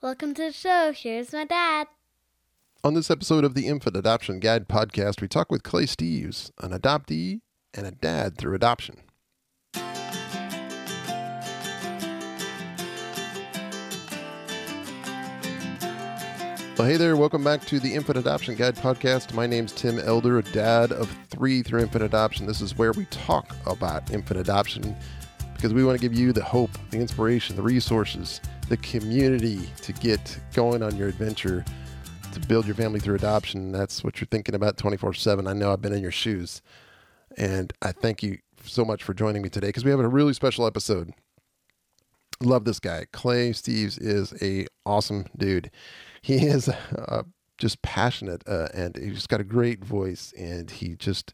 Welcome to the show. Here's my dad. On this episode of the Infant Adoption Guide podcast, we talk with Clay Steves, an adoptee and a dad through adoption. Well, hey there, welcome back to the Infant Adoption Guide podcast. My name's Tim Elder, a dad of three through infant adoption. This is where we talk about infant adoption because we want to give you the hope, the inspiration, the resources, the community to get going on your adventure to build your family through adoption. That's what you're thinking about 24 7. I know I've been in your shoes. And I thank you so much for joining me today because we have a really special episode. Love this guy. Clay Steves is a awesome dude. He is uh, just passionate uh, and he's got a great voice and he just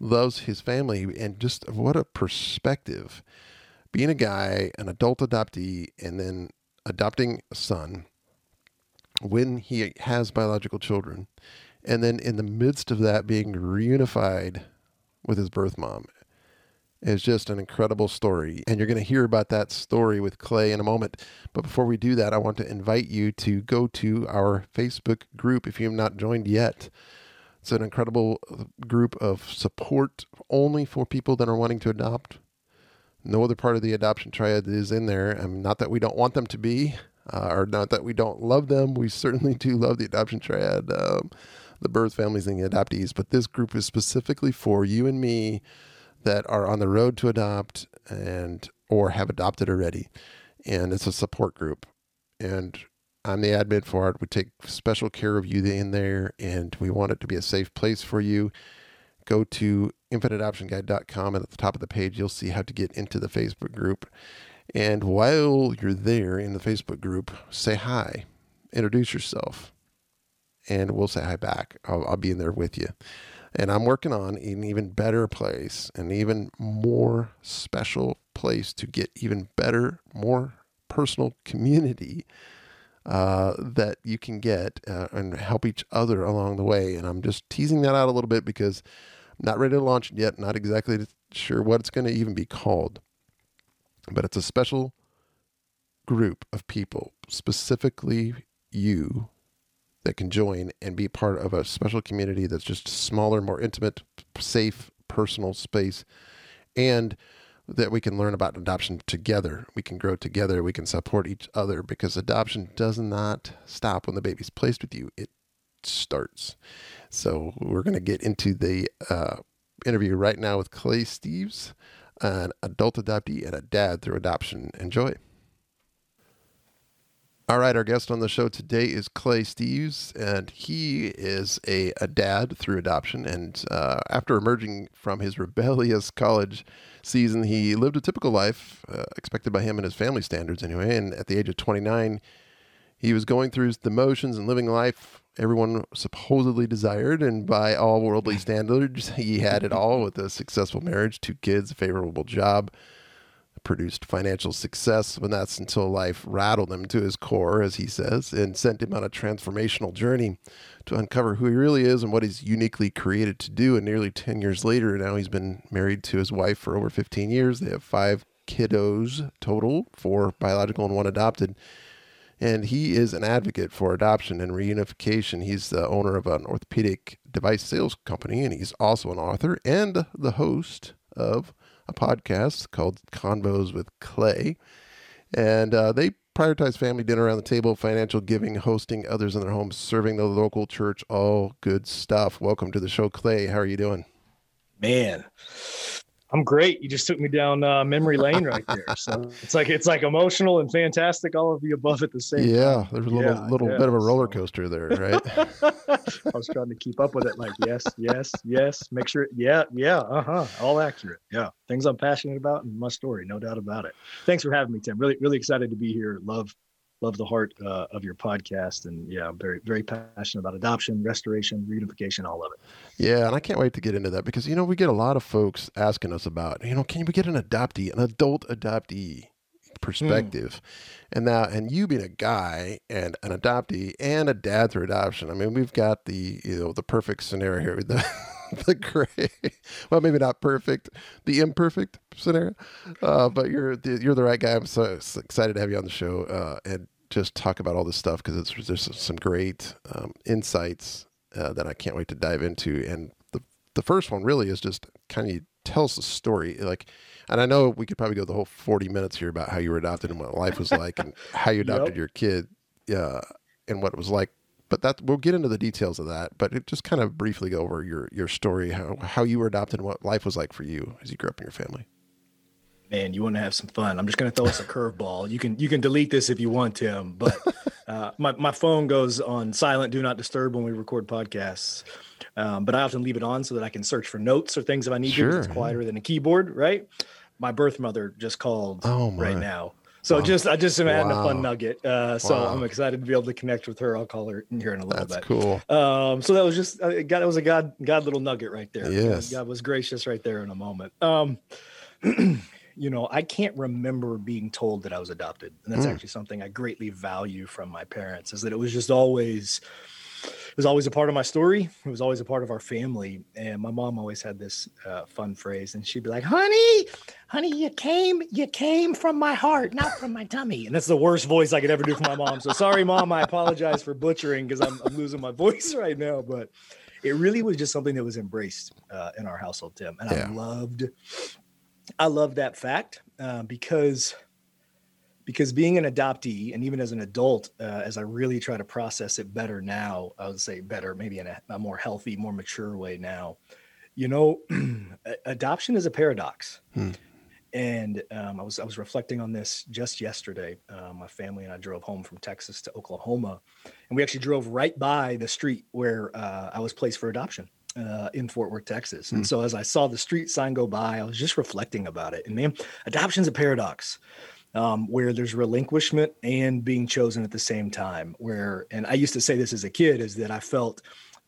loves his family and just what a perspective being a guy, an adult adoptee, and then adopting a son when he has biological children, and then in the midst of that being reunified with his birth mom is just an incredible story. And you're going to hear about that story with Clay in a moment. But before we do that, I want to invite you to go to our Facebook group if you have not joined yet. It's an incredible uh, group of support only for people that are wanting to adopt no other part of the adoption triad is in there. And not that we don't want them to be, uh, or not that we don't love them. We certainly do love the adoption triad, um, the birth families and the adoptees. But this group is specifically for you and me that are on the road to adopt and or have adopted already. And it's a support group. And I'm the admin for it. We take special care of you in there, and we want it to be a safe place for you go to infantadoptionguide.com and at the top of the page you'll see how to get into the Facebook group. And while you're there in the Facebook group, say hi, introduce yourself, and we'll say hi back. I'll, I'll be in there with you. And I'm working on an even better place, an even more special place to get even better, more personal community uh, that you can get uh, and help each other along the way. And I'm just teasing that out a little bit because not ready to launch yet. Not exactly sure what it's going to even be called. But it's a special group of people, specifically you, that can join and be part of a special community that's just smaller, more intimate, safe, personal space. And that we can learn about adoption together. We can grow together. We can support each other because adoption does not stop when the baby's placed with you. It starts. So we're going to get into the uh, interview right now with Clay Steves, an adult adoptee and a dad through adoption. Enjoy. All right, our guest on the show today is Clay Steves, and he is a, a dad through adoption. And uh, after emerging from his rebellious college season, he lived a typical life, uh, expected by him and his family standards anyway. And at the age of 29, he was going through the motions and living life everyone supposedly desired, and by all worldly standards, he had it all with a successful marriage, two kids, a favorable job, produced financial success. When that's until life rattled him to his core, as he says, and sent him on a transformational journey to uncover who he really is and what he's uniquely created to do. And nearly 10 years later, now he's been married to his wife for over 15 years. They have five kiddos total, four biological and one adopted and he is an advocate for adoption and reunification. He's the owner of an orthopedic device sales company, and he's also an author and the host of a podcast called Convos with Clay. And uh, they prioritize family dinner around the table, financial giving, hosting others in their homes, serving the local church, all good stuff. Welcome to the show, Clay. How are you doing? Man, I'm great. You just took me down uh, memory lane right there. So it's like it's like emotional and fantastic, all of the above at the same. Yeah, time. there's a little yeah, little yeah. bit of a roller coaster there, right? I was trying to keep up with it. Like yes, yes, yes. Make sure. Yeah, yeah. Uh huh. All accurate. Yeah, things I'm passionate about and my story, no doubt about it. Thanks for having me, Tim. Really, really excited to be here. Love love the heart uh, of your podcast and yeah i'm very very passionate about adoption restoration reunification all of it yeah and i can't wait to get into that because you know we get a lot of folks asking us about you know can we get an adoptee an adult adoptee perspective mm. and now and you being a guy and an adoptee and a dad through adoption i mean we've got the you know the perfect scenario here the the gray well maybe not perfect the imperfect scenario uh, but you're the, you're the right guy i'm so excited to have you on the show uh, and just talk about all this stuff because there's some great um, insights uh, that I can't wait to dive into. And the the first one really is just kind of tells the story like. And I know we could probably go the whole 40 minutes here about how you were adopted and what life was like and how you adopted yep. your kid uh, and what it was like but that we'll get into the details of that. But it, just kind of briefly go over your your story, how how you were adopted, and what life was like for you as you grew up in your family. Man, you want to have some fun. I'm just going to throw us a curveball. You can you can delete this if you want, Tim. But uh, my my phone goes on silent, do not disturb when we record podcasts. Um, but I often leave it on so that I can search for notes or things if I need sure. to. It's quieter than a keyboard, right? My birth mother just called oh right now. So wow. just I just am adding wow. a fun nugget. Uh, so wow. I'm excited to be able to connect with her. I'll call her here in a little That's bit. cool. Um, so that was just uh, God. It was a God God little nugget right there. Yes. God was gracious right there in a moment. Um, you know, I can't remember being told that I was adopted, and that's mm. actually something I greatly value from my parents. Is that it was just always it was always a part of my story. It was always a part of our family. And my mom always had this uh, fun phrase, and she'd be like, "Honey, honey, you came, you came from my heart, not from my tummy." And that's the worst voice I could ever do for my mom. So sorry, mom. I apologize for butchering because I'm, I'm, losing my voice right now. But it really was just something that was embraced uh, in our household, Tim. And yeah. I loved, I loved that fact uh, because because being an adoptee and even as an adult uh, as i really try to process it better now i would say better maybe in a, a more healthy more mature way now you know adoption is a paradox hmm. and um, I was I was reflecting on this just yesterday. Uh, my family and I drove home from Texas to Oklahoma, and we actually drove right by the street where uh, I was placed for adoption uh, in Fort Worth, Texas. And hmm. so as I saw the street sign go by, I was just reflecting about it. And man, adoption's a paradox um, where there's relinquishment and being chosen at the same time. Where, and I used to say this as a kid, is that I felt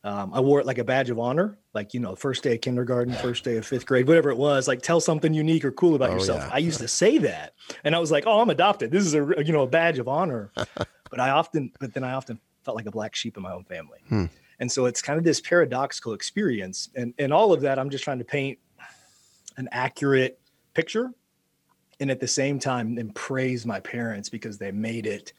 um, I wore it like a badge of honor, like you know, first day of kindergarten, first day of fifth grade, whatever it was. Like tell something unique or cool about oh, yourself. Yeah. I used to say that, and I was like, "Oh, I'm adopted. This is a you know a badge of honor." but I often, but then I often felt like a black sheep in my own family, hmm. and so it's kind of this paradoxical experience. And and all of that, I'm just trying to paint an accurate picture and at the same time and praise my parents because they made it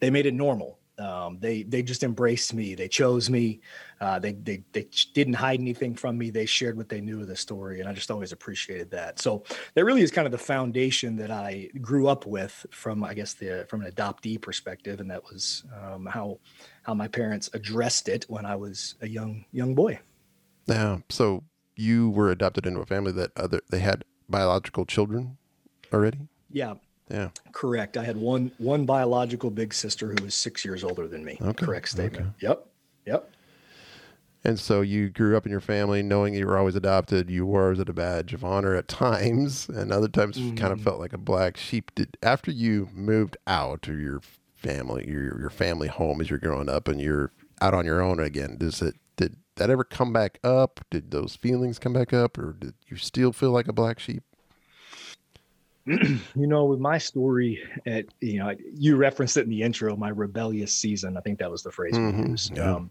they made it normal. Um, they they just embraced me. They chose me. Uh, they, they they didn't hide anything from me. They shared what they knew of the story and i just always appreciated that. So that really is kind of the foundation that i grew up with from i guess the from an adoptee perspective and that was um, how how my parents addressed it when i was a young young boy. Yeah so you were adopted into a family that other they had biological children already? Yeah. Yeah. Correct. I had one one biological big sister who was six years older than me. Okay. Correct statement. Okay. Yep. Yep. And so you grew up in your family knowing you were always adopted. You wore it a badge of honor at times, and other times mm. kind of mm. felt like a black sheep. Did after you moved out to your family, your your family home as you're growing up, and you're out on your own again? Does it did that ever come back up? Did those feelings come back up, or did you still feel like a black sheep? you know, with my story, at you know, you referenced it in the intro, my rebellious season. I think that was the phrase mm-hmm. we used. Yeah. Um,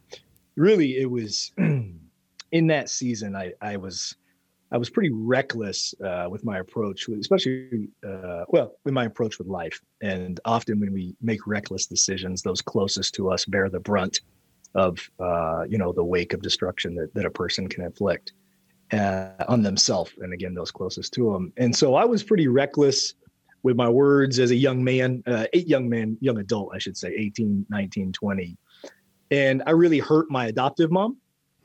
really, it was in that season. I I was I was pretty reckless uh, with my approach, especially uh, well, with my approach with life. And often when we make reckless decisions, those closest to us bear the brunt of uh, you know the wake of destruction that that a person can inflict uh, on themselves and again those closest to them and so i was pretty reckless with my words as a young man uh, eight young man young adult i should say 18 19 20 and i really hurt my adoptive mom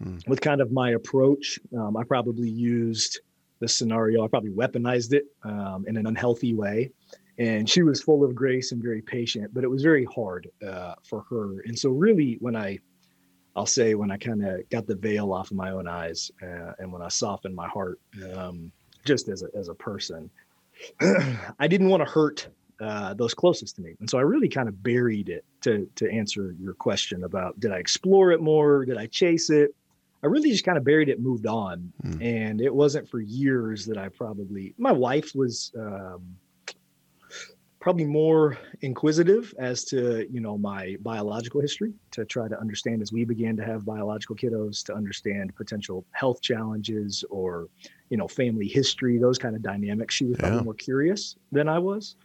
hmm. with kind of my approach. Um, i probably used the scenario i probably weaponized it um, in an unhealthy way. And she was full of grace and very patient but it was very hard uh, for her. And so really when i I'll say when I kind of got the veil off of my own eyes uh, and when I softened my heart, um, just as a, as a person, I didn't want to hurt uh, those closest to me. And so I really kind of buried it to, to answer your question about did I explore it more? Did I chase it? I really just kind of buried it, moved on. Mm. And it wasn't for years that I probably, my wife was, um, probably more inquisitive as to you know my biological history to try to understand as we began to have biological kiddos to understand potential health challenges or you know family history those kind of dynamics. She was probably more curious than i was.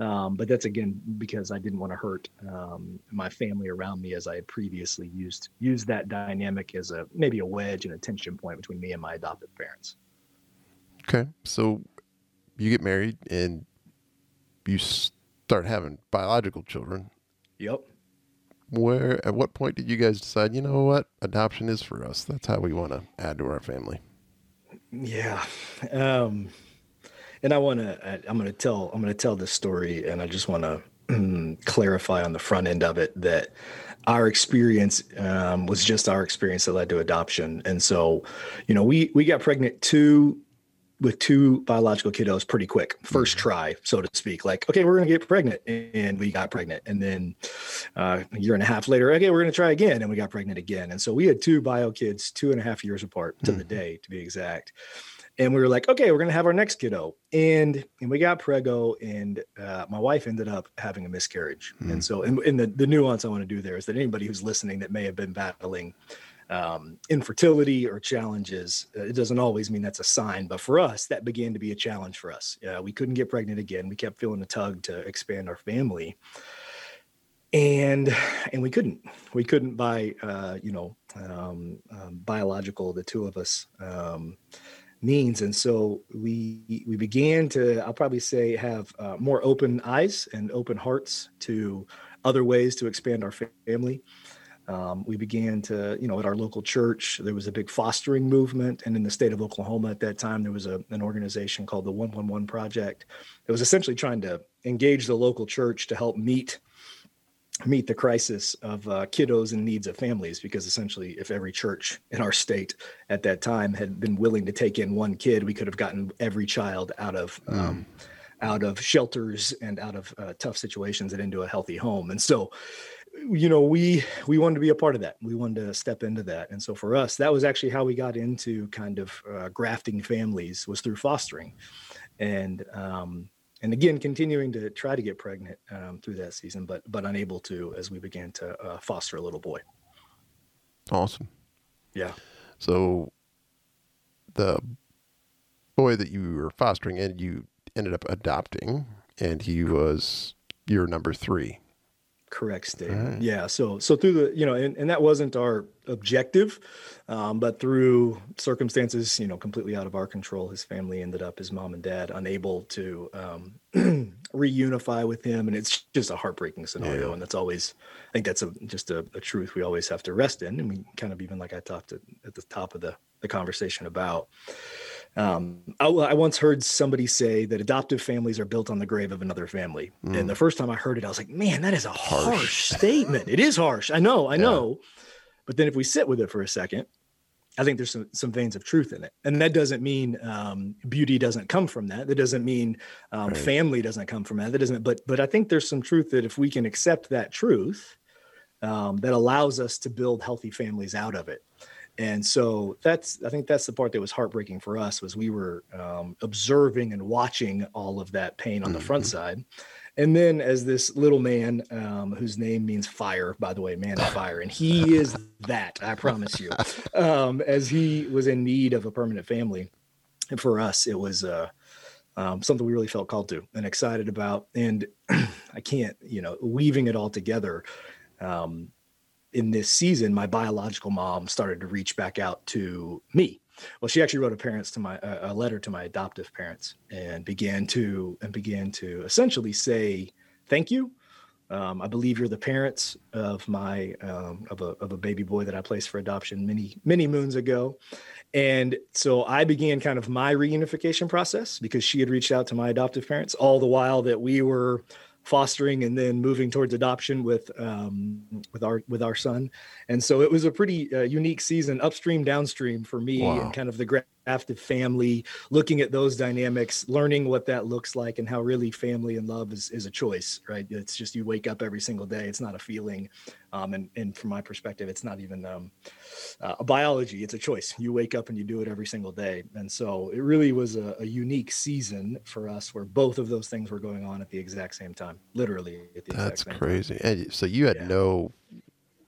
Um, but that's again because I didn't want to hurt um, my family around me as I had previously used used that dynamic as a maybe a wedge and a tension point between me and my adoptive parents. Okay, so you get married and you start having biological children. Yep. Where at what point did you guys decide? You know what, adoption is for us. That's how we want to add to our family. Yeah. Um, and I want to, I'm going to tell, I'm going to tell this story and I just want to clarify on the front end of it that our experience um, was just our experience that led to adoption. And so, you know, we, we got pregnant two with two biological kiddos pretty quick, 1st mm-hmm. try, so to speak. Like, okay, we're gonna get pregnant, and we got pregnant, and then uh, a year and a half later, okay, we're gonna try again, and we got pregnant again. And so we had two bio kids, two and a half years apart to mm-hmm. the day, to be exact and we were like, okay, we're gonna have our next kiddo, and and we got prego, and uh, my wife ended up having a miscarriage, mm. and so and, and, the the nuance I want to do there is that anybody who's listening that may have been battling um, infertility or challenges, uh, it doesn't always mean that's a sign, but for us, that began to be a challenge for us. Uh, we couldn't get pregnant again. We kept feeling a tug to expand our family, and and we couldn't. We couldn't buy, uh, you know, um, um, biological. The two of us. Um, means and so we we began to i'll probably say have uh, more open eyes and open hearts to other ways to expand our family um, we began to you know at our local church there was a big fostering movement. And in the state of oklahoma at that time there was a, an organization called the 111 project it was essentially trying to engage the local church to help meet meet the crisis of uh, kiddos and needs of families. Because essentially if every church in our state at that time had been willing to take in one kid we could have gotten every child out of mm. um, out of shelters and out of uh, tough situations and into a healthy home. And so you know we we wanted to be a part of that. We wanted to step into that. And so for us that was actually how we got into kind of uh, grafting families was through fostering. And um, and again continuing to try to get pregnant um, through that season but but unable to as we began to uh, foster a little boy. Awesome. Yeah. So the boy that you were fostering and you ended up adopting and he was your number three correct statement. Right. Yeah. So so through the you know, and, and that wasn't our objective, um, but through circumstances you know completely out of our control, his family ended up his mom and dad unable to um, reunify with him, and it's just a heartbreaking scenario. Yeah. And that's always I think that's a just a, a, truth we always have to rest in, and we kind of even like I talked at, at the top of the the conversation about. Um, I, I, once heard somebody say that adoptive families are built on the grave of another family. Mm. And the first time I heard it, I was like, man, that is a harsh, harsh statement. It is harsh. I know, I yeah. know. But then if we sit with it for a second, I think there's some, some veins of truth in it. And that doesn't mean um, beauty doesn't come from that. That doesn't mean um, right. family doesn't come from that. That doesn't, but, but I think there's some truth that if we can accept that truth, um, that allows us to build healthy families out of it and so that's i think that's the part that was heartbreaking for us was we were um, observing and watching all of that pain on the front mm-hmm. side and then as this little man um, whose name means fire by the way man of fire and he is that i promise you um, as he was in need of a permanent family and for us it was uh, um, something we really felt called to and excited about and i can't you know weaving it all together um, in this season, my biological mom started to reach back out to me. Well, she actually wrote a parents to my a letter to my adoptive parents and began to and began to essentially say thank you. Um, I believe you're the parents of my um, of a of a baby boy that I placed for adoption many many moons ago, and so I began kind of my reunification process because she had reached out to my adoptive parents all the while that we were fostering and then moving towards adoption with um, with our with our son and so it was a pretty uh, unique season upstream downstream for me wow. and kind of the grafted family looking at those dynamics learning what that looks like and how really family and love is, is a choice right it's just you wake up every single day it's not a feeling um, and, and from my perspective it's not even um, uh, a biology it's a choice you wake up and you do it every single day and so it really was a, a unique season for us where both of those things were going on at the exact same time literally that's crazy time. and so you had yeah. no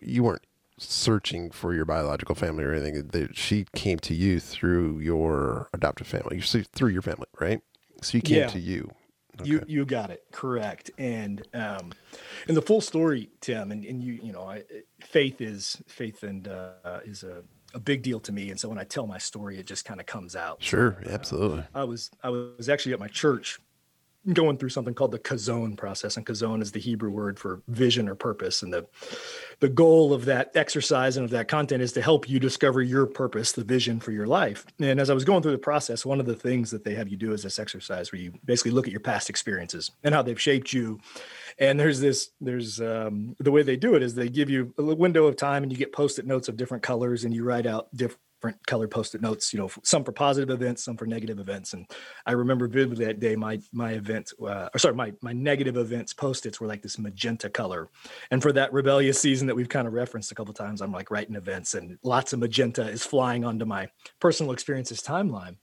you weren't searching for your biological family or anything. That she came to you through your adoptive family, through your family, right? So you came yeah. to you. You you got it correct, and um, and the full story, Tim, and, and you you know, I, faith is faith and uh, is a, a big deal to me, and so when I tell my story, it just kind of comes out. Sure, absolutely. Uh, I was I was actually at my church going through something called the Chazown process and Chazown is the hebrew word for vision or purpose and the the goal of that exercise and of that content is to help you discover your purpose the vision for your life. And as i was going through the process one of the things that they have you do is this exercise where you basically look at your past experiences and how they've shaped you. And there's this there's um, the way they do it is they give you a window of time and you get post-it notes of different colors and you write out different different color post-it notes, you know, some for positive events, some for negative events. And I remember vividly that day, my, my event, uh, or sorry, my, my negative events post-its were like this magenta color. And for that rebellious season that we've kind of referenced a couple times, I'm like writing events and lots of magenta is flying onto my personal experiences timeline.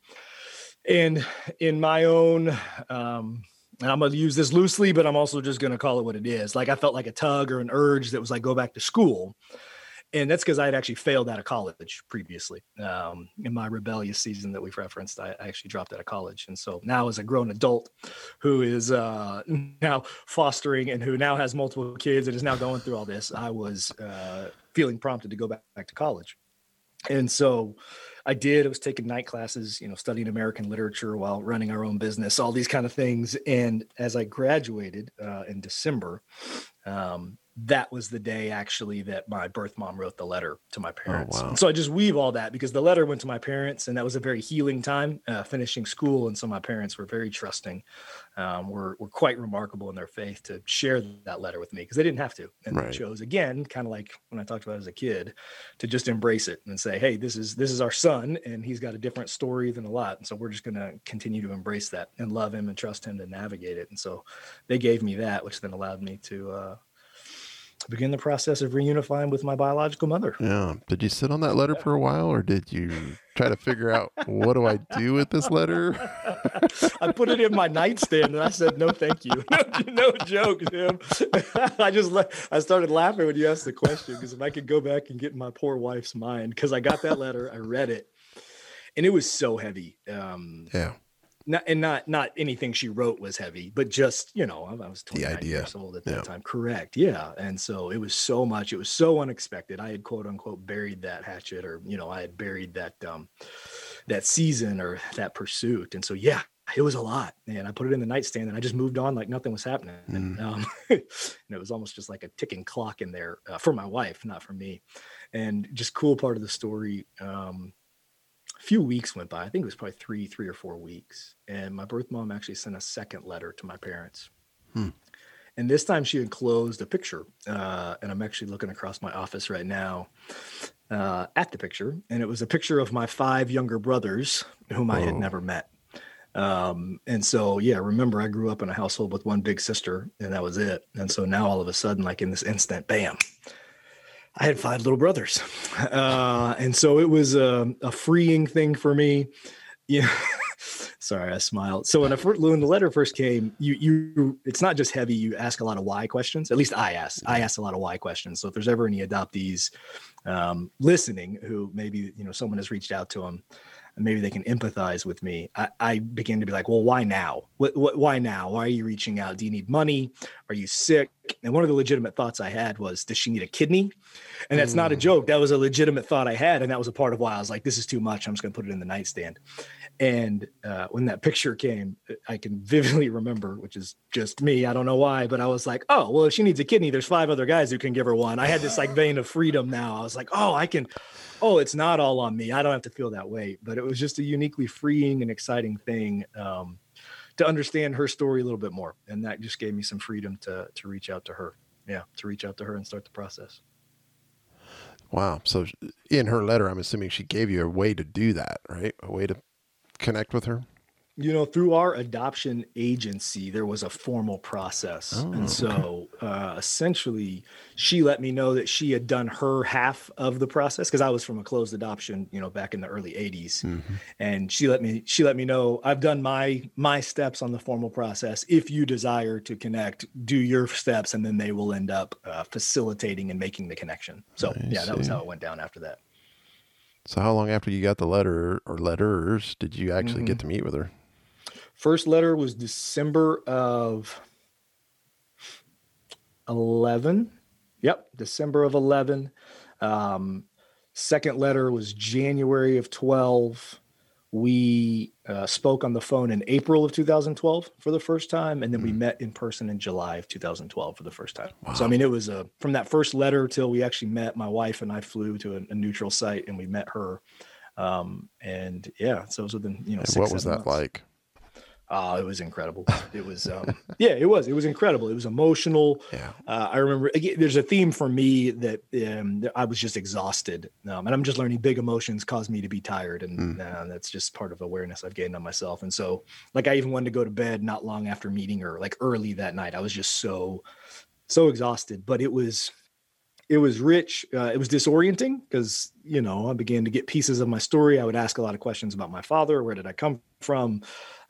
And in my own, um, and I'm going to use this loosely, but I'm also just going to call it what it is. Like I felt like a tug or an urge that was like, go back to school and that's because I had actually failed out of college previously. Um, in my rebellious season that we've referenced, I actually dropped out of college, and so now as a grown adult who is uh, now fostering and who now has multiple kids and is now going through all this, I was uh, feeling prompted to go back, back to college, and so. I did. I was taking night classes, you know, studying American literature while running our own business, all these kind of things. And as I graduated uh, in December, um, that was the day actually that my birth mom wrote the letter to my oh, parents. Oh, wow. So I just weave all that because the letter went to my parents, and that was a very healing time, uh, finishing school. And so my parents were very trusting, um, were were quite remarkable in their faith to share that letter with me because they didn't have to, and right. they chose again, kind of like when I talked about as a kid, to just embrace it and say, "Hey, this is this is our son, and he's got a different story than a lot, and so we're just going to continue to embrace that and love him and trust him to navigate it." And so they gave me that, which then allowed me to. Uh, begin the process of reunifying with my biological mother. Yeah. Did you sit on that letter for a while or did you try to figure out what do I do with this letter? I put it in my nightstand and I said, no, thank you. No, no joke, Tim. I just, I started laughing when you asked the question because if I could go back and get in my poor wife's mind, because I got that letter, I read it and it was so heavy. Um, yeah not and not not anything she wrote was heavy, but just you know, I was 29 years old at that yeah. time. Correct, yeah. And so it was so much. It was so unexpected. I had quote unquote buried that hatchet, or you know, I had buried that um that season or that pursuit. And so yeah, it was a lot. And I put it in the nightstand, and I just moved on like nothing was happening. Mm. And, um, and it was almost just like a ticking clock in there uh, for my wife, not for me. And just cool part of the story. Um, few weeks went by. I think it was probably three, three or four weeks. And my birth mom actually sent a second letter to my parents. Hmm. And this time she enclosed a picture. Uh, and I'm actually looking across my office right now uh, at the picture. And it was a picture of my five younger brothers whom I had never met. Um, and so, yeah, remember, I grew up in a household with one big sister, and that was it. And so now all of a sudden, like in this instant, bam, I had five little brothers, uh, and so it was a, a, freeing thing for me. Yeah, sorry, I smiled. So when I when the letter first came, you you it's not just heavy. You ask a lot of why questions. At least I ask. I ask a lot of why questions. So if there's ever any adoptees um, listening who maybe you know someone has reached out to them maybe they can empathize with me. I, I begin to be like, well, why now? What, what, why now? Why are you reaching out? Do you need money? Are you sick? And one of the legitimate thoughts I had was, does she need a kidney? And that's mm. not a mm. joke. That was a legitimate thought I had. And that was a part of why I was like, this is too much. I'm just going to put it in the nightstand. And uh, when that picture came, I can vividly remember, which is just me. I don't know why, but I was like, oh, well, if she needs a kidney, there's five other guys who can give her one. I had this like vein of freedom now. I was like, oh, I can, oh, it's not all on me. I don't have to feel that way. But it was just a uniquely freeing and exciting thing um, to understand her story a little bit more. And that just gave me some freedom to, to reach out to her. Yeah, to reach out to her and start the process. Wow. So in her letter, I'm assuming she gave you a way to do that, right? A way to connect with her? You know, through our adoption agency, there was a formal process. Oh, and so okay. uh, essentially, she let me know that she had done her half of the process because I was from a closed adoption, you know, back in the early 80s. Mm-hmm. And she let me she let me know I've done my my steps on the formal process. If you desire to connect, do your steps and then they will end up uh, facilitating and making the connection. So, I yeah, see. that was how it went down after that. So how long after you got the letter or letters did you actually mm-hmm. get to meet with her? First letter was December of 11. Yep, December of 11. Um, second letter was January of 12 we uh, spoke on the phone in April of 2012 for the first time, and then we hmm. met in person in July of 2012 for the first time. Wow. So I mean, it was a from that first letter till we actually met. My wife and I flew to a, a neutral site, and we met her. Um, and yeah, so it was within you know. Six, what was that months. like? Oh, it was incredible. It was, um, yeah, it was. It was incredible. It was emotional. Yeah. Uh, I remember again, there's a theme for me that um, I was just exhausted, um, and I'm just learning big emotions cause me to be tired, and mm. uh, that's just part of awareness I've gained on myself. And so, like, I even wanted to go to bed not long after meeting her, like early that night. I was just so, so exhausted, but it was, it was rich. Uh, it was disorienting because you know I began to get pieces of my story. I would ask a lot of questions about my father. Where did I come from?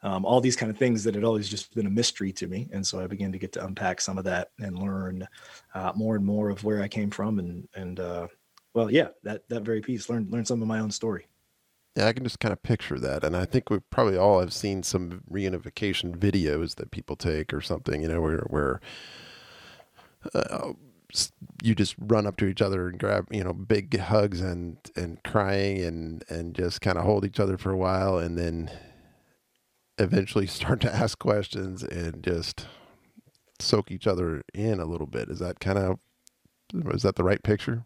Um, all these kind of things that had always just been a mystery to me. And so I began to get to unpack some of that and learn uh, more and more of where I came from. And, and, uh, well, yeah, that, that very piece, learn, learn some of my own story. Yeah, I can just kind of picture that. And I think we probably all have seen some reunification videos that people take or something, you know, where, where, uh, you just run up to each other and grab you know big hugs and and crying and and just kind of hold each other for a while and then eventually start to ask questions and just soak each other in a little bit. Is that kind of is that the right picture?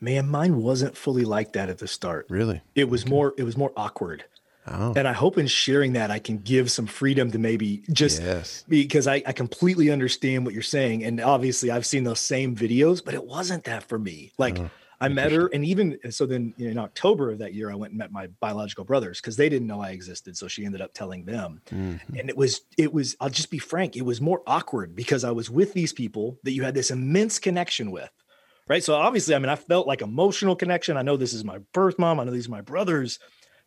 Man, mine wasn't fully like that at the start. Really? It was okay. more it was more awkward. Oh. And I hope in sharing that I can give some freedom to maybe just yes. because I, I completely understand what you're saying. And obviously I've seen those same videos, but it wasn't that for me. Like oh. I met her, and even so, then in October of that year, I went and met my biological brothers because they didn't know I existed. So she ended up telling them, mm-hmm. and it was it was. I'll just be frank, it was more awkward because I was with these people that you had this immense connection with, right? So obviously, I mean, I felt like emotional connection. I know this is my birth mom. I know these are my brothers,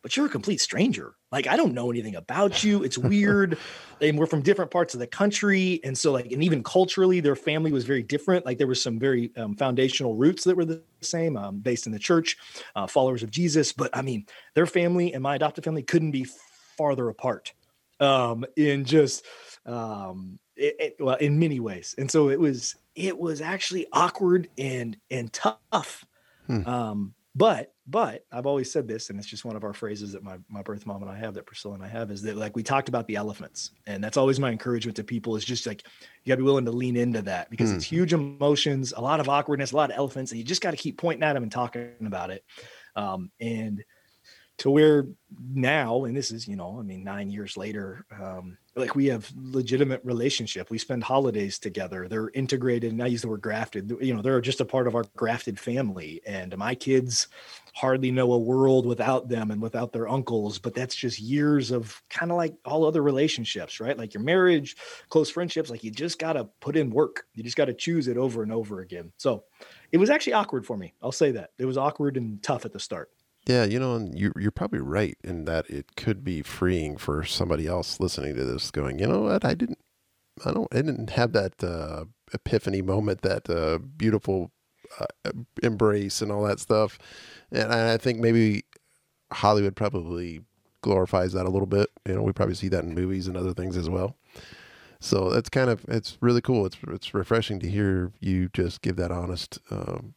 but you're a complete stranger. Like I don't know anything about you. It's weird. and we're from different parts of the country. And so like, and even culturally, their family was very different. Like there was some very um, foundational roots that were the same, um, based in the church, uh, followers of Jesus. But I mean, their family and my adopted family couldn't be farther apart um, in just, um, it, it, well, in many ways. And so it was, it was actually awkward and, and tough. Hmm. Um, but but I've always said this, and it's just one of our phrases that my my birth mom and I have, that Priscilla and I have, is that like we talked about the elephants, and that's always my encouragement to people is just like you got to be willing to lean into that because mm. it's huge emotions, a lot of awkwardness, a lot of elephants, and you just got to keep pointing at them and talking about it. Um, and to where now, and this is, you know, I mean, nine years later, um, like we have legitimate relationship. We spend holidays together. They're integrated, and I use the word grafted. You know, they're just a part of our grafted family. And my kids hardly know a world without them and without their uncles. But that's just years of kind of like all other relationships, right? Like your marriage, close friendships. Like you just got to put in work. You just got to choose it over and over again. So it was actually awkward for me. I'll say that it was awkward and tough at the start. Yeah, you know, and you, you're probably right in that it could be freeing for somebody else listening to this, going, you know what, I didn't, I don't, I didn't have that uh, epiphany moment, that uh, beautiful uh, embrace and all that stuff, and I think maybe Hollywood probably glorifies that a little bit. You know, we probably see that in movies and other things as well. So it's kind of it's really cool. It's it's refreshing to hear you just give that honest um,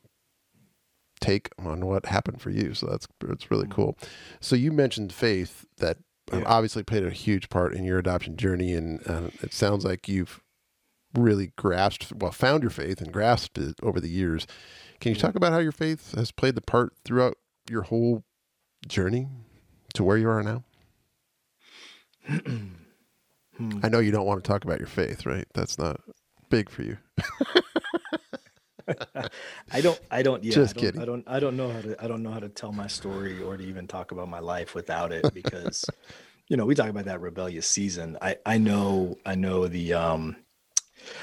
take on what happened for you. So that's it's really mm-hmm. cool. So you mentioned faith that um, yeah. obviously played a huge part in your adoption journey, and it sounds like you've really grasped, well, found your faith and grasped it over the years. Can you talk about how your faith has played the part throughout your whole journey to where you are now? I know you don't want to talk about your faith, right? That's not big for you. I don't. I don't. Yeah. Just I don't, kidding. I don't. I don't know how to. I don't know how to tell my story or to even talk about my life without it because, you know, we talk about that rebellious season. I. I know. I know the. Um.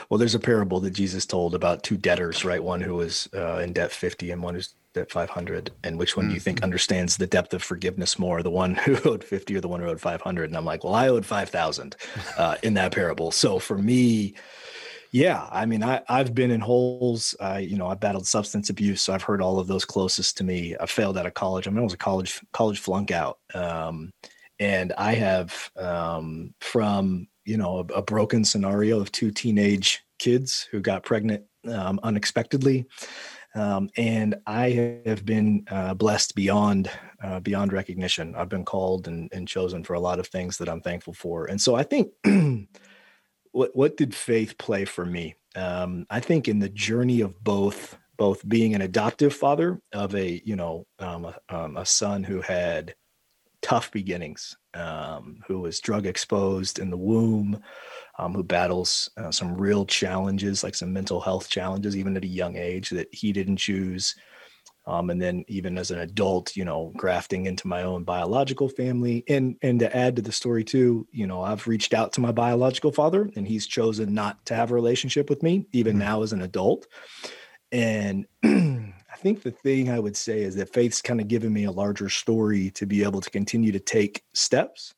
Well, there's a parable that Jesus told about two debtors, right? One who was uh, in debt fifty and one who's debt five hundred. And which one mm-hmm. do you think mm-hmm. understands the depth of forgiveness more, the one who owed fifty or the one who owed five hundred? And I'm like, well, I owed five thousand uh, in that parable. So for me yeah, I mean, I I've been in holes. I you know I battled substance abuse, so I've heard all of those closest to me. I failed out of college. I mean, I was a college college flunk out, um, and I have um, from you know a, a, broken scenario of two teenage kids who got pregnant um, unexpectedly, um, and I have been uh, blessed beyond uh, beyond recognition. I've been called and, and chosen for a lot of things that I'm thankful for, and so I think. what what did faith play for me? Um, I think in the journey of both both being an adoptive father of a you know um, um, a, son who had tough beginnings, um, who was drug exposed in the womb, um, who battles uh, some real challenges like some mental health challenges even at a young age that he didn't choose um, and then even as an adult you know grafting into my own biological family. And and to add to the story too you know i've reached out to my biological father and he's chosen not to have a relationship with me even mm-hmm. now as an adult. And i think the thing i would say is that faith's kind of given me a larger story to be able to continue to take steps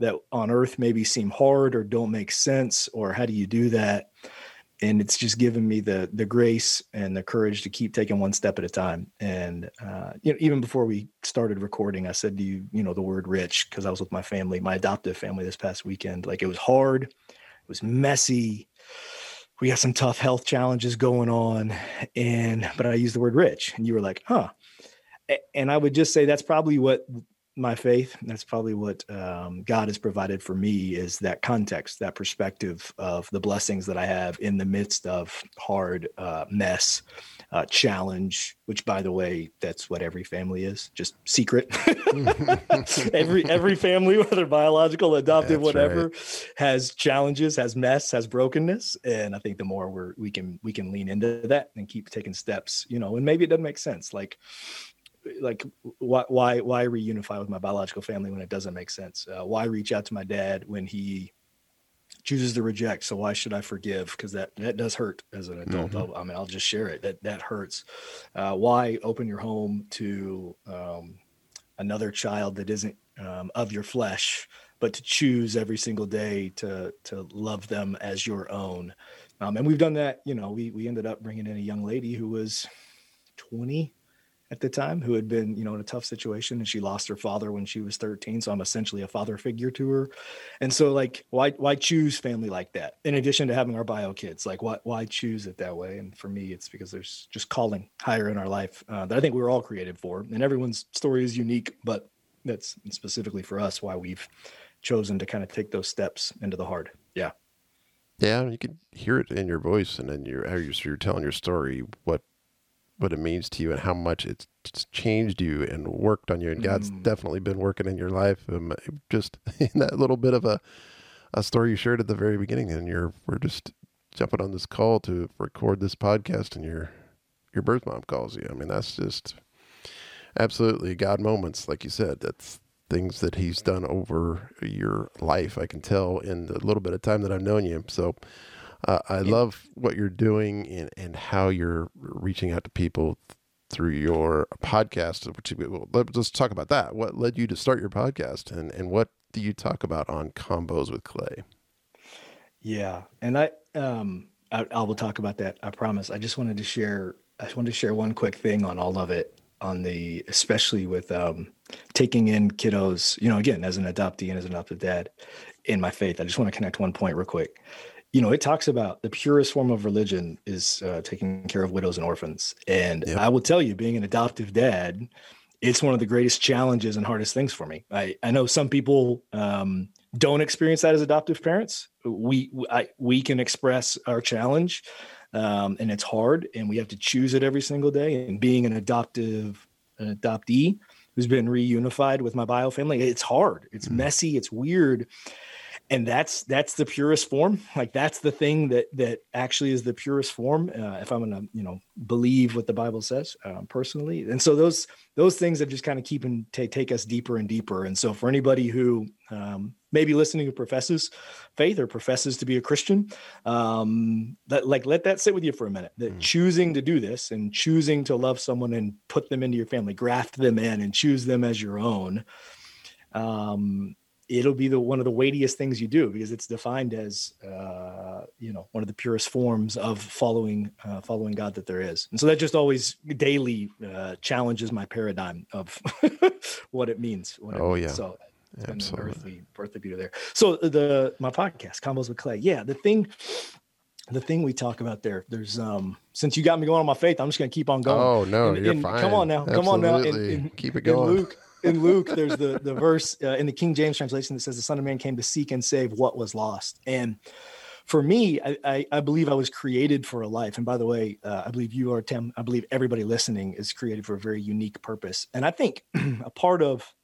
that on earth maybe seem hard or don't make sense or how do you do that and it's just given me the the grace and the courage to keep taking one step at a time. And uh, you know, even before we started recording, I said to you, you know, the word rich because I was with my family, my adoptive family, this past weekend. Like it was hard, it was messy. We got some tough health challenges going on, and but I used the word rich, and you were like, huh. And I would just say that's probably what my faith that's probably what um, god has provided for me is that context that perspective of the blessings that i have in the midst of hard uh, mess uh, challenge which by the way that's what every family is just secret every every family whether biological adoptive that's whatever right. has challenges has mess has brokenness and i think the more we're we can we can lean into that and keep taking steps you know and maybe it doesn't make sense like like why why why reunify with my biological family when it doesn't make sense? Uh, why reach out to my dad when he chooses to reject? So why should I forgive? Because that that does hurt as an adult. Mm-hmm. I mean, I'll just share it. That that hurts. Uh, why open your home to um, another child that isn't um, of your flesh, but to choose every single day to to love them as your own? Um, and we've done that. You know, we we ended up bringing in a young lady who was twenty at the time who had been, you know, in a tough situation and she lost her father when she was 13. So I'm essentially a father figure to her. And so like why why choose family like that? In addition to having our bio kids, like why why choose it that way? And for me, it's because there's just calling higher in our life uh, that I think we were all created for. And everyone's story is unique, but that's specifically for us why we've chosen to kind of take those steps into the hard. Yeah. Yeah, you can hear it in your voice and how you're, you're telling your story, what what it means to you and how much it's changed you and worked on you. And God's mm. definitely been working in your life. Um, just in that little bit of a, a story you shared at the very beginning, and you're we're just jumping on this call to record this podcast, and your your birth mom calls you. I mean, that's just absolutely God moments, like you said. That's things that He's done over your life. I can tell in the little bit of time that I've known you. So uh, I yeah. love what you're doing and, and how you're reaching out to people through your podcast. Which well, let's talk about that. What led you to start your podcast, and and what do you talk about on Convos with Clay? Yeah, and I um I, I will talk about that. I promise. I just wanted to share. I just wanted to share one quick thing on all of it on the especially with um, taking in kiddos you know again as an adoptee and as an adoptive dad in my faith i just want to connect one point real quick you know, it talks about the purest form of religion is uh, taking care of widows and orphans. And yep. I will tell you, being an adoptive dad, it's one of the greatest challenges and hardest things for me. I, I know some people um, don't experience that as adoptive parents. We I, we can express our challenge, um, and it's hard, and we have to choose it every single day. And being an adoptive an adoptee who's been reunified with my bio family, it's hard. It's mm. messy. It's weird and that's that's the purest form. Like that's the thing that that actually is the purest form uh, if i'm gonna you know believe what the bible says um, personally. And so those those things that just kind of keep and t- take us deeper and deeper. And so for anybody who um, maybe listening who professes faith or professes to be a christian um, that like let that sit with you for a minute. That mm. choosing to do this and choosing to love someone and put them into your family graft them in and choose them as your own um, it'll be the one of the weightiest things you do because it's defined as uh, you know one of the purest forms of following uh, following God that there is, and so that just always daily uh, challenges my paradigm of what it means. What oh it means. yeah. So It's been Absolutely. an earthly, earthly beauty there. So the my podcast, Convos with Clay. Yeah, the thing, the thing we talk about there. There's um since you got me going on my faith, I'm just gonna keep on going. Oh no, And- you're and fine. Come on now, come on now. Absolutely. in- Keep it in going. Luke, in Luke, there's the the verse uh, in the King James translation that says, "The Son of Man came to seek and save what was lost." And for me, I, I, I believe I was created for a life. And by the way, uh, I believe you are Tim. I believe everybody listening is created for a very unique purpose. And I think a part of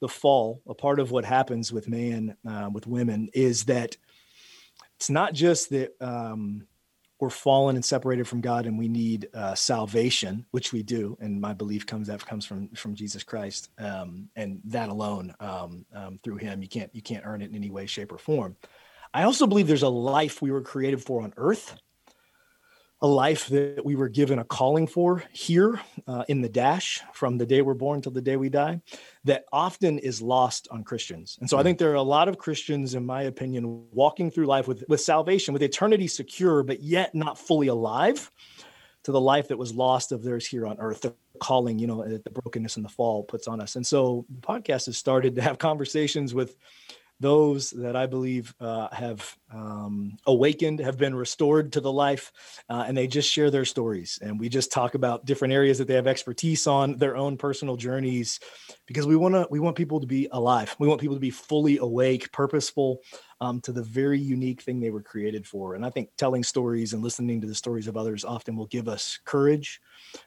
the fall, a part of what happens with man, uh, with women, is that it's not just that um, we're fallen and separated from God, and we need uh, salvation, which we do. And my belief comes that comes from from Jesus Christ, um, and that alone um, um, through Him. You can't you can't earn it in any way, shape, or form. I also believe there's a life we were created for on Earth, a life that we were given a calling for here uh, in the dash from the day we're born till the day we die that often is lost on Christians. And so I think there are a lot of Christians, in my opinion, walking through life with, with salvation, with eternity secure, but yet not fully alive to the life that was lost of theirs here on earth, the calling, you know, that the brokenness and the fall puts on us. And so the podcast has started to have conversations with those that I believe uh, have um, awakened, have been restored to the life, uh, and they just share their stories. And we just talk about different areas that they have expertise on, their own personal journeys, because we want to we want people to be alive. We want people to be fully awake, purposeful um, to the very unique thing they were created for. And I think telling stories and listening to the stories of others often will give us courage.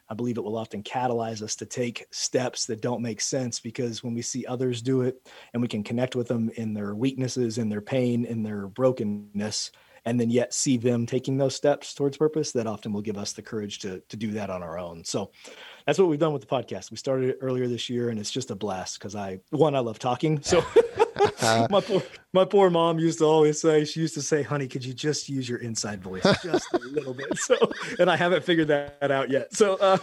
I believe it will often catalyze us to take steps that don't make sense because when we see others do it and we can connect with them in their weaknesses, in their pain, in their brokenness, and then yet see them taking those steps towards purpose, that often will give us the courage to, to do that on our own. So that's what we've done with the podcast. We started it earlier this year and it's just a blast because I, one, I love talking. So my poor, my poor mom used to always say, she used to say, honey, could you just use your inside voice just a little bit? So, and I haven't figured that out yet. So uh,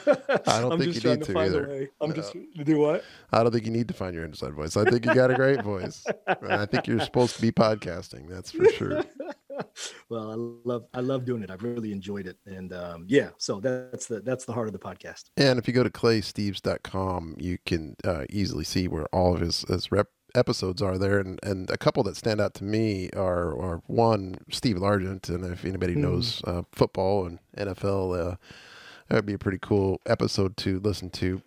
I don't I'm think just you trying need to to find either. a way. I'm No. just do what? I don't think you need to find your inside voice. I think you got a great voice. I think you're supposed to be podcasting. That's for sure. well, I love, I love doing it. I've really enjoyed it. And um, yeah, so that's the, that's the heart of the podcast. And if you go to claysteves.com, you can uh, easily see where all of his, his rep episodes are there. And, and a couple that stand out to me are, are one, Steve Largent. And if anybody Mhm. knows uh, football and NFL, uh, that would be a pretty cool episode to listen to.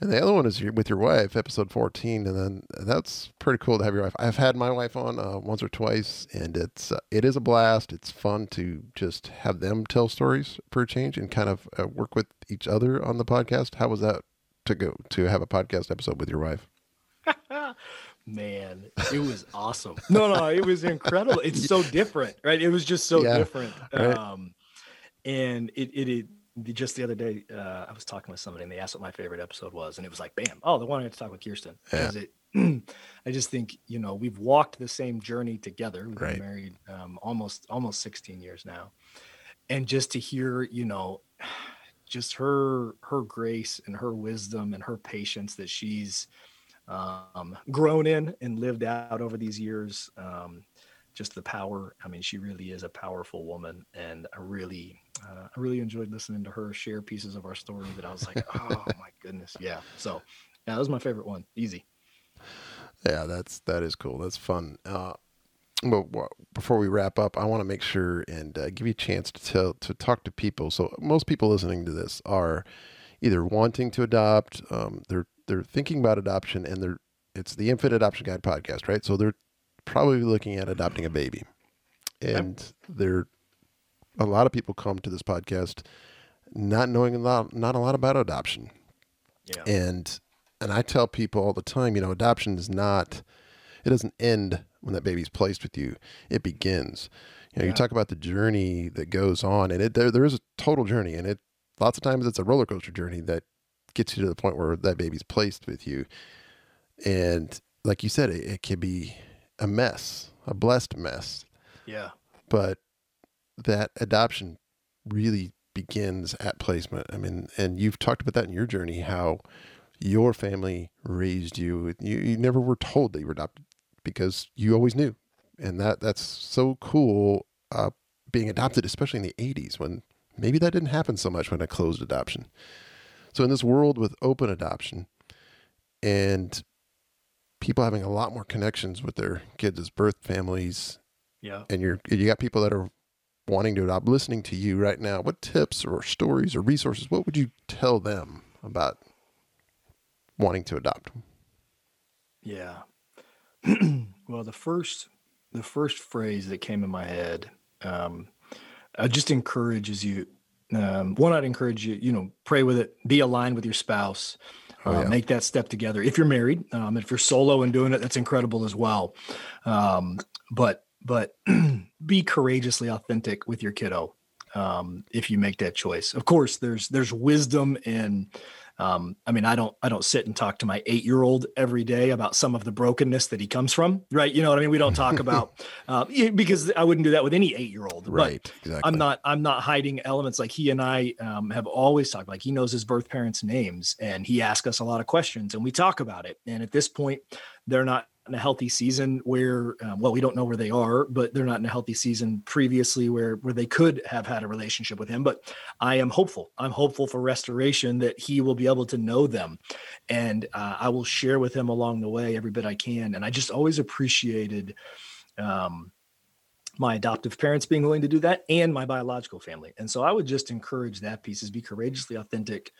And the other one is your, with your wife, episode 14. And then that's pretty cool to have your wife. I've had my wife on uh, once or twice, and it's uh, it is a blast. It's fun to just have them tell stories for a change and kind of uh, work with each other on the podcast. How was that to go to have a podcast episode with your wife? Man, it was awesome. No, no, it was incredible. It's so different, right? It was just so Yeah, different. right. Um, and it, it, it, just the other day, uh, I was talking with somebody and they asked what my favorite episode was, and it was like, bam, oh, the one I had to talk with Kirsten. Yeah. It, I just think you know we've walked the same journey together. We've Right. been married um, almost almost 16 years now, and just to hear you know, just her her grace and her wisdom and her patience that she's um, grown in and lived out over these years. Um, just the power. I mean, she really is a powerful woman, and I really, uh, I really enjoyed listening to her share pieces of our story. That I was like, oh my goodness, yeah. So, yeah, that was my favorite one. Easy. Yeah, that's that is cool. That's fun. Uh, but before we wrap up, I want to make sure and uh, give you a chance to tell to talk to people. So most people listening to this are either wanting to adopt, um, they're they're thinking about adoption, and they're it's the Infant Adoption Guide podcast, right? So they're probably looking at adopting a baby, and they're a lot of people come to this podcast not knowing a lot, not a lot about adoption Yeah. and and I tell people all the time, you know, adoption is not it doesn't end when that baby's placed with you. It begins. You know, you talk about the journey that goes on and it there there is a total journey and it lots of times it's a roller coaster journey that gets you to the point where that baby's placed with you. And like you said, it, it can be a mess, a blessed mess yeah. but that adoption really begins at placement. I mean, and you've talked about that in your journey, how your family raised you. You, you never were told that you were adopted because you always knew, and that that's so cool. Uh, being adopted, especially in the '80s, when maybe that didn't happen so much when I closed adoption. So in this world with open adoption, and people having a lot more connections with their kids' birth families, Yeah. and you're you got people that are wanting to adopt. Listening to you right now, what tips or stories or resources? What would you tell them about wanting to adopt? Yeah. well, the first the first phrase that came in my head, um, I just encourages you. Um, one, I'd encourage you, you know, pray with it, be aligned with your spouse, Oh, uh, yeah. make that step together. If you're married, um, if you're solo and doing it, that's incredible as well. Um, but but be courageously authentic with your kiddo um, if you make that choice. Of course, there's there's wisdom in. Um, I mean, I don't I don't sit and talk to my eight year old every day about some of the brokenness that he comes from, right? You know what I mean? We don't talk about uh, because I wouldn't do that with any eight year old, Right. Exactly. I'm not I'm not hiding elements like he and I um, have always talked like he knows his birth parents' names and he asks us a lot of questions and we talk about it. And at this point, they're not in a healthy season where um, well we don't know where they are, but they're not in a healthy season previously where where they could have had a relationship with him. But I am hopeful. I'm hopeful for restoration that he will be able to know them, and uh, I will share with him along the way every bit I can. And I just always appreciated. Um, my adoptive parents being willing to do that and my biological family. And so I would just encourage that piece is be courageously authentic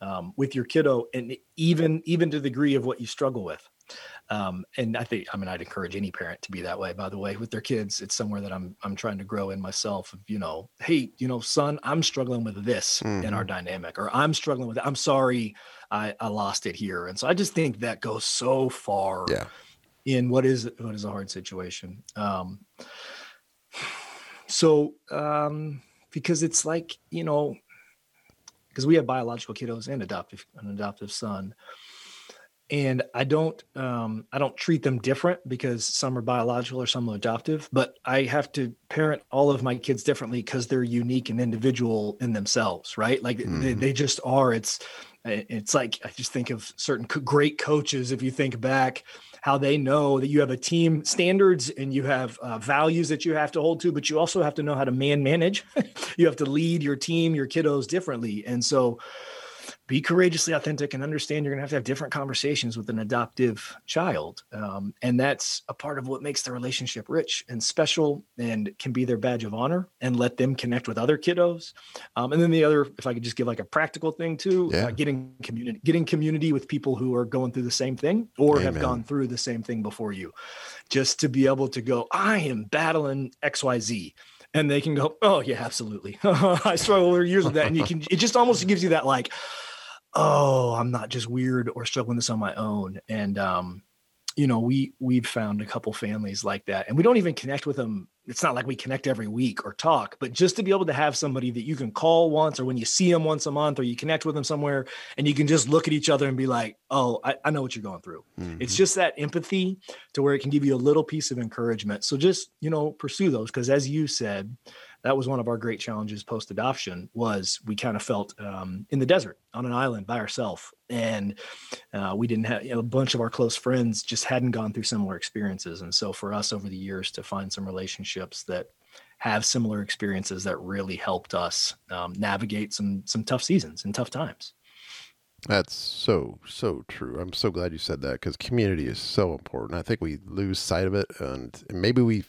um, with your kiddo and even even to the degree of what you struggle with. Um, and I think I mean I'd encourage any parent to be that way, by the way, with their kids. It's somewhere that I'm I'm trying to grow in myself of, you know, hey, you know, son, I'm struggling with this in our dynamic, or I'm struggling with I'm sorry I, I lost it here. And so I just think that goes so far Yeah. in what is what is a hard situation. Um, so um, because it's like you know, because we have biological kiddos and adoptive an adoptive son, and I don't um, I don't treat them different because some are biological or some are adoptive, but I have to parent all of my kids differently because they're unique and individual in themselves, right? Like they, Mhm. they just are. It's it's like I just think of certain co- great coaches. If you think back, how they know that you have a team standards and you have uh, values that you have to hold to, but you also have to know how to man manage. you have to lead your team, your kiddos differently, and so be courageously authentic and understand you're going to have to have different conversations with an adoptive child. Um, and that's a part of what makes the relationship rich and special and can be their badge of honor and let them connect with other kiddos. Um, and then the other, if I could just give like a practical thing too, Yeah. uh, getting community, getting community with people who are going through the same thing or have gone through the same thing before you, just to be able to go, I am battling X, Y, Z and they can go, oh yeah, absolutely. I struggled for years with that, and you can. It just almost gives you that like, oh, I'm not just weird or struggling this on my own. And um, you know, we we've found a couple families like that, and we don't even connect with them. It's not like we connect every week or talk, but just to be able to have somebody that you can call once, or when you see them once a month, or you connect with them somewhere, and you can just look at each other and be like, oh, I, I know what you're going through. It's Mhm. just that empathy to where it can give you a little piece of encouragement. So just, you know, pursue those because as you said, that was one of our great challenges post adoption was we kind of felt um, in the desert on an island by ourselves and uh, we didn't have you know, a bunch of our close friends just hadn't gone through similar experiences and so for us over the years to find some relationships that have similar experiences that really helped us um, navigate some some tough seasons and tough times That's so so true. I'm so glad you said that because community is so important. I think we lose sight of it, and maybe we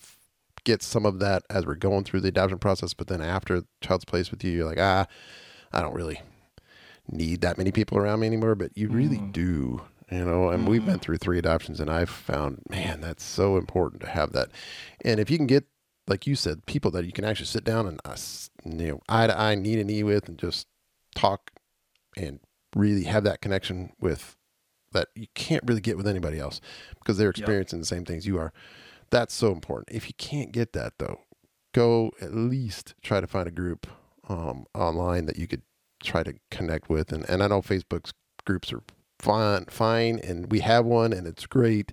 get some of that as we're going through the adoption process. But then after the child's placed with you, you're like, ah, I don't really need that many people around me anymore. But you really Mhm. do, you know. And we've been through three adoptions, and I've found, man, that's so important to have that. And if you can get, like you said, people that you can actually sit down and uh, you know eye to eye, knee to knee with, and just talk and really have that connection with that you can't really get with anybody else because they're experiencing the same things you are. That's so important. If you can't get that though, go at least try to find a group um, online that you could try to connect with. And, and I know Facebook's groups are fine, fine, and we have one, and it's great.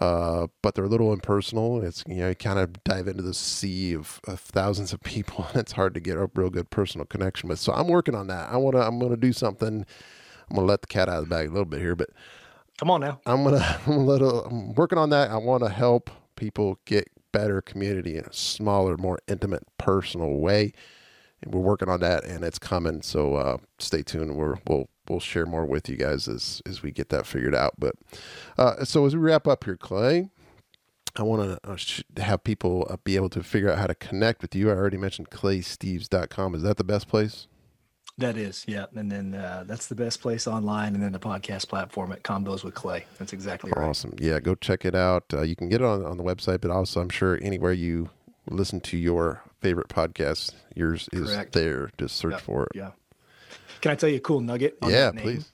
Uh, but they're a little impersonal. It's you know you kind of dive into the sea of, of thousands of people, and it's hard to get a real good personal connection with. So I'm working on that. I want to. I'm going to do something. I'm going to let the cat out of the bag a little bit here, but come on now I'm gonna I'm a little I'm working on that. I want to help people get better community in a smaller, more intimate, personal way. And we're working on that, and it's coming. So uh, stay tuned. We're, we'll we'll share more with you guys as as we get that figured out. But uh, so as we wrap up here, Clay, I want to uh, have people uh, be able to figure out how to connect with you. I already mentioned claysteves.com. Is that the best place? That is, yeah. And then uh, that's the best place online, and then the podcast platform at Convos with Clay. That's exactly right. Awesome. Yeah, go check it out. Uh, you can get it on, on the website, but also I'm sure anywhere you listen to your favorite podcast, yours is Correct. there. Just search Yeah, for it. Yeah. Can I tell you a cool nugget? on Yeah, name, please.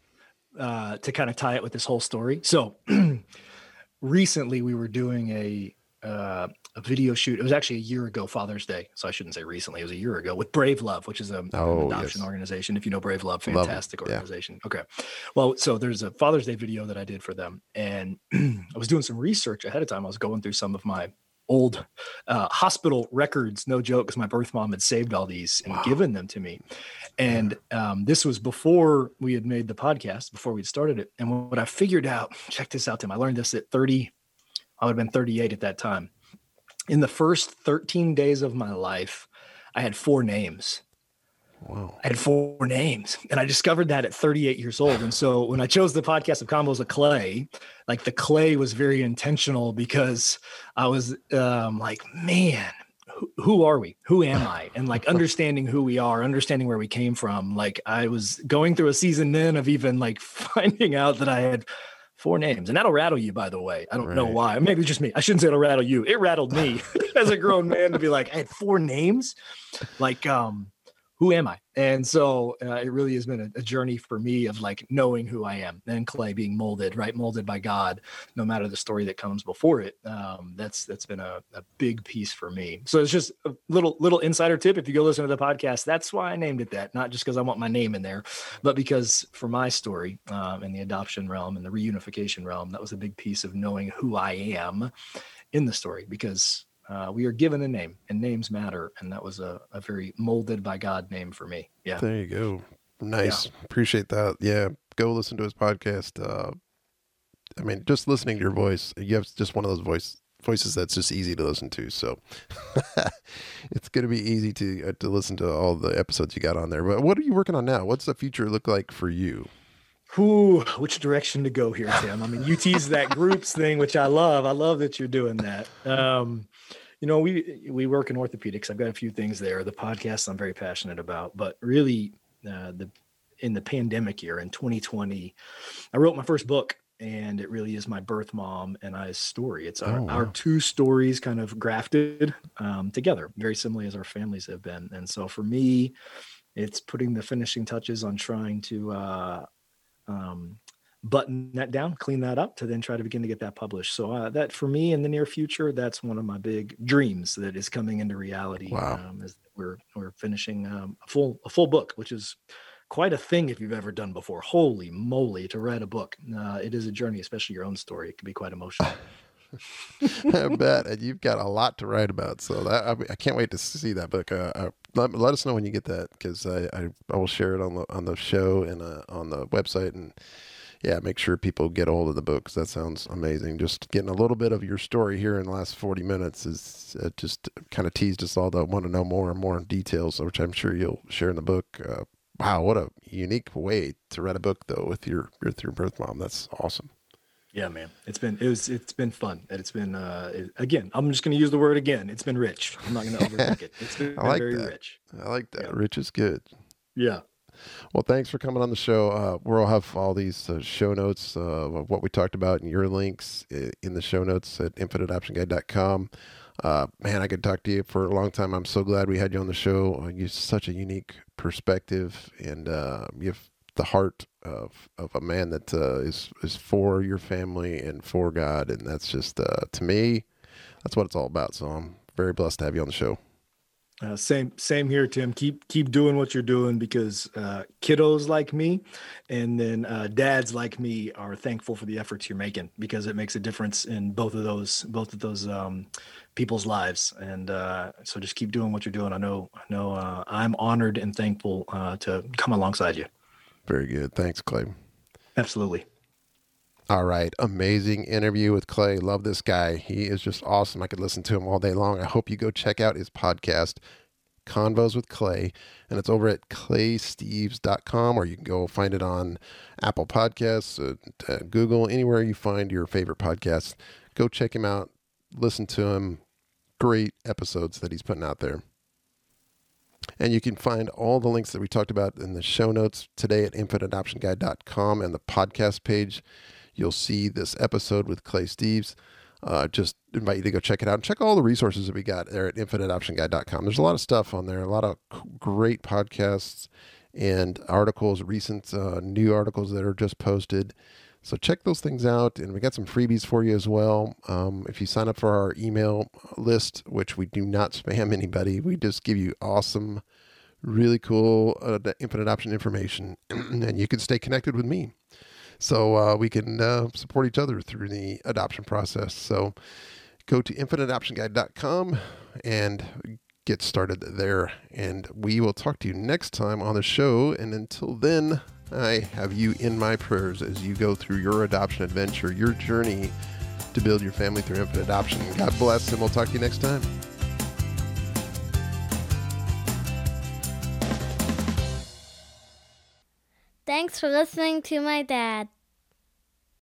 Uh, to kind of tie it with this whole story. So recently we were doing a uh, a video shoot. It was actually a year ago, Father's Day. So I shouldn't say recently. It was a year ago with Brave Love, which is a, an Oh, adoption yes. organization. If you know Brave Love, Love fantastic yeah. organization. Okay. Well, so there's a Father's Day video that I did for them, and I was doing some research ahead of time. I was going through some of my old uh, hospital records, no joke, because my birth mom had saved all these and Wow. given them to me. And um, this was before we had made the podcast, before we'd started it. And what I figured out, check this out, Tim. I learned this at 30, I would have been 38 at that time. In the first 13 days of my life, I had four names. Wow. I had four names, and I discovered that at 38 years old. And so when I chose the podcast of Convos of clay, like the clay was very intentional because I was um, like, man, who, who are we? Who am I? And like understanding who we are, understanding where we came from. Like I was going through a season then of even like finding out that I had four names, and that'll rattle you. By the way, I don't know why. Maybe it's just me. I shouldn't say it'll rattle you. It rattled me as a grown man to be like, I had four names. Like, um, who am I? And so uh, it really has been a, a journey for me of like knowing who I am and clay being molded, right? Molded by God, no matter the story that comes before it. Um, that's that's been a, a big piece for me. So it's just a little little insider tip. If you go listen to the podcast, that's why I named it that, not just because I want my name in there, but because for my story um, in the adoption realm and the reunification realm, that was a big piece of knowing who I am in the story because uh, we are given a name and names matter. And that was a, a very molded by God name for me. Yeah. There you go. Nice. Appreciate that. Yeah. Go listen to his podcast. Uh, I mean, just listening to your voice, you have just one of those voice voices that's just easy to listen to. So it's going to be easy to uh, to listen to all the episodes you got on there. But what are you working on now? What's the future look like for you? Whew, which direction to go here, Tim? I mean, you tease that groups thing, which I love. I love that you're doing that. Um, you know, we we work in orthopedics. I've got a few things there. The podcast I'm very passionate about, but really, uh, the in the pandemic year in 2020, I wrote my first book, and it really is my birth mom and I's story. It's our, Oh, our two stories kind of grafted um, together, very similarly as our families have been. And so for me, it's putting the finishing touches on trying to uh, um, button that down, clean that up to then try to begin to get that published. So uh, that for me in the near future, that's one of my big dreams that is coming into reality. Wow. Um, is that we're we're finishing um, a full a full book, which is quite a thing if you've ever done before. Holy moly, to write a book! Uh, it is a journey, especially your own story. It can be quite emotional. I bet and you've got a lot to write about. So that I, I can't wait to see that book. Uh, uh, let, let us know when you get that because I, I I will share it on the on the show and uh, on the website and yeah, make sure people get a hold of the book that sounds amazing. Just getting a little bit of your story here in the last forty minutes is uh, just kind of teased us all to want to know more and more details, which I'm sure you'll share in the book. Uh, wow, what a unique way to write a book though with your with your birth mom. That's awesome. yeah, man, it's been it was it's been fun. And it's been uh, it- again. I'm just going to use the word again. It's been rich. I'm not going to overthink it. It's been I like very that. rich. I like that. Yeah. Rich is good. Yeah. Well, thanks for coming on the show. Uh, we'll have all these uh, show notes uh, of what we talked about and your links in the show notes at infantadoptionguide.com. Uh, man, I could talk to you for a long time. I'm so glad we had you on the show. Uh, you have such a unique perspective, and uh, you have the heart of, of a man that uh, is is for your family and for God, and that's just to me, that's what it's all about. So I'm very blessed to have you on the show. Uh, same same here, Tim. Keep keep doing what you're doing because uh, kiddos like me, and then uh, dads like me are thankful for the efforts you're making because it makes a difference in both of those both of those um, people's lives. And uh, so just keep doing what you're doing. I know I know uh, I'm honored and thankful uh, to come alongside you. Very good. Thanks, Clay. Absolutely. All right. Amazing interview with Clay. Love this guy. He is just awesome. I could listen to him all day long. I hope you go check out his podcast, Convos with Clay, and it's over at claysteves.com, or you can go find it on Apple Podcasts, uh, uh, Google, anywhere you find your favorite podcasts. Go check him out, listen to him. Great episodes that he's putting out there. And you can find all the links that we talked about in the show notes today at infantadoptionguide.com and the podcast page. You'll see this episode with Clay Steves. Uh, just invite you to go check it out and check all the resources that we got there at infantadoptionguide.com. There's a lot of stuff on there, a lot of great podcasts and articles, recent uh, new articles that are just posted. So check those things out, and we got some freebies for you as well. Um, if you sign up for our email list, which we do not spam anybody, we just give you awesome, really cool uh, infant adoption information, and you can stay connected with me so uh, we can uh, support each other through the adoption process. So go to infantadoptionguide.com and get started there. And we will talk to you next time on the show. And until then, I have you in my prayers as you go through your adoption adventure, your journey to build your family through infant adoption. God bless, and we'll talk to you next time. Thanks for listening to my dad.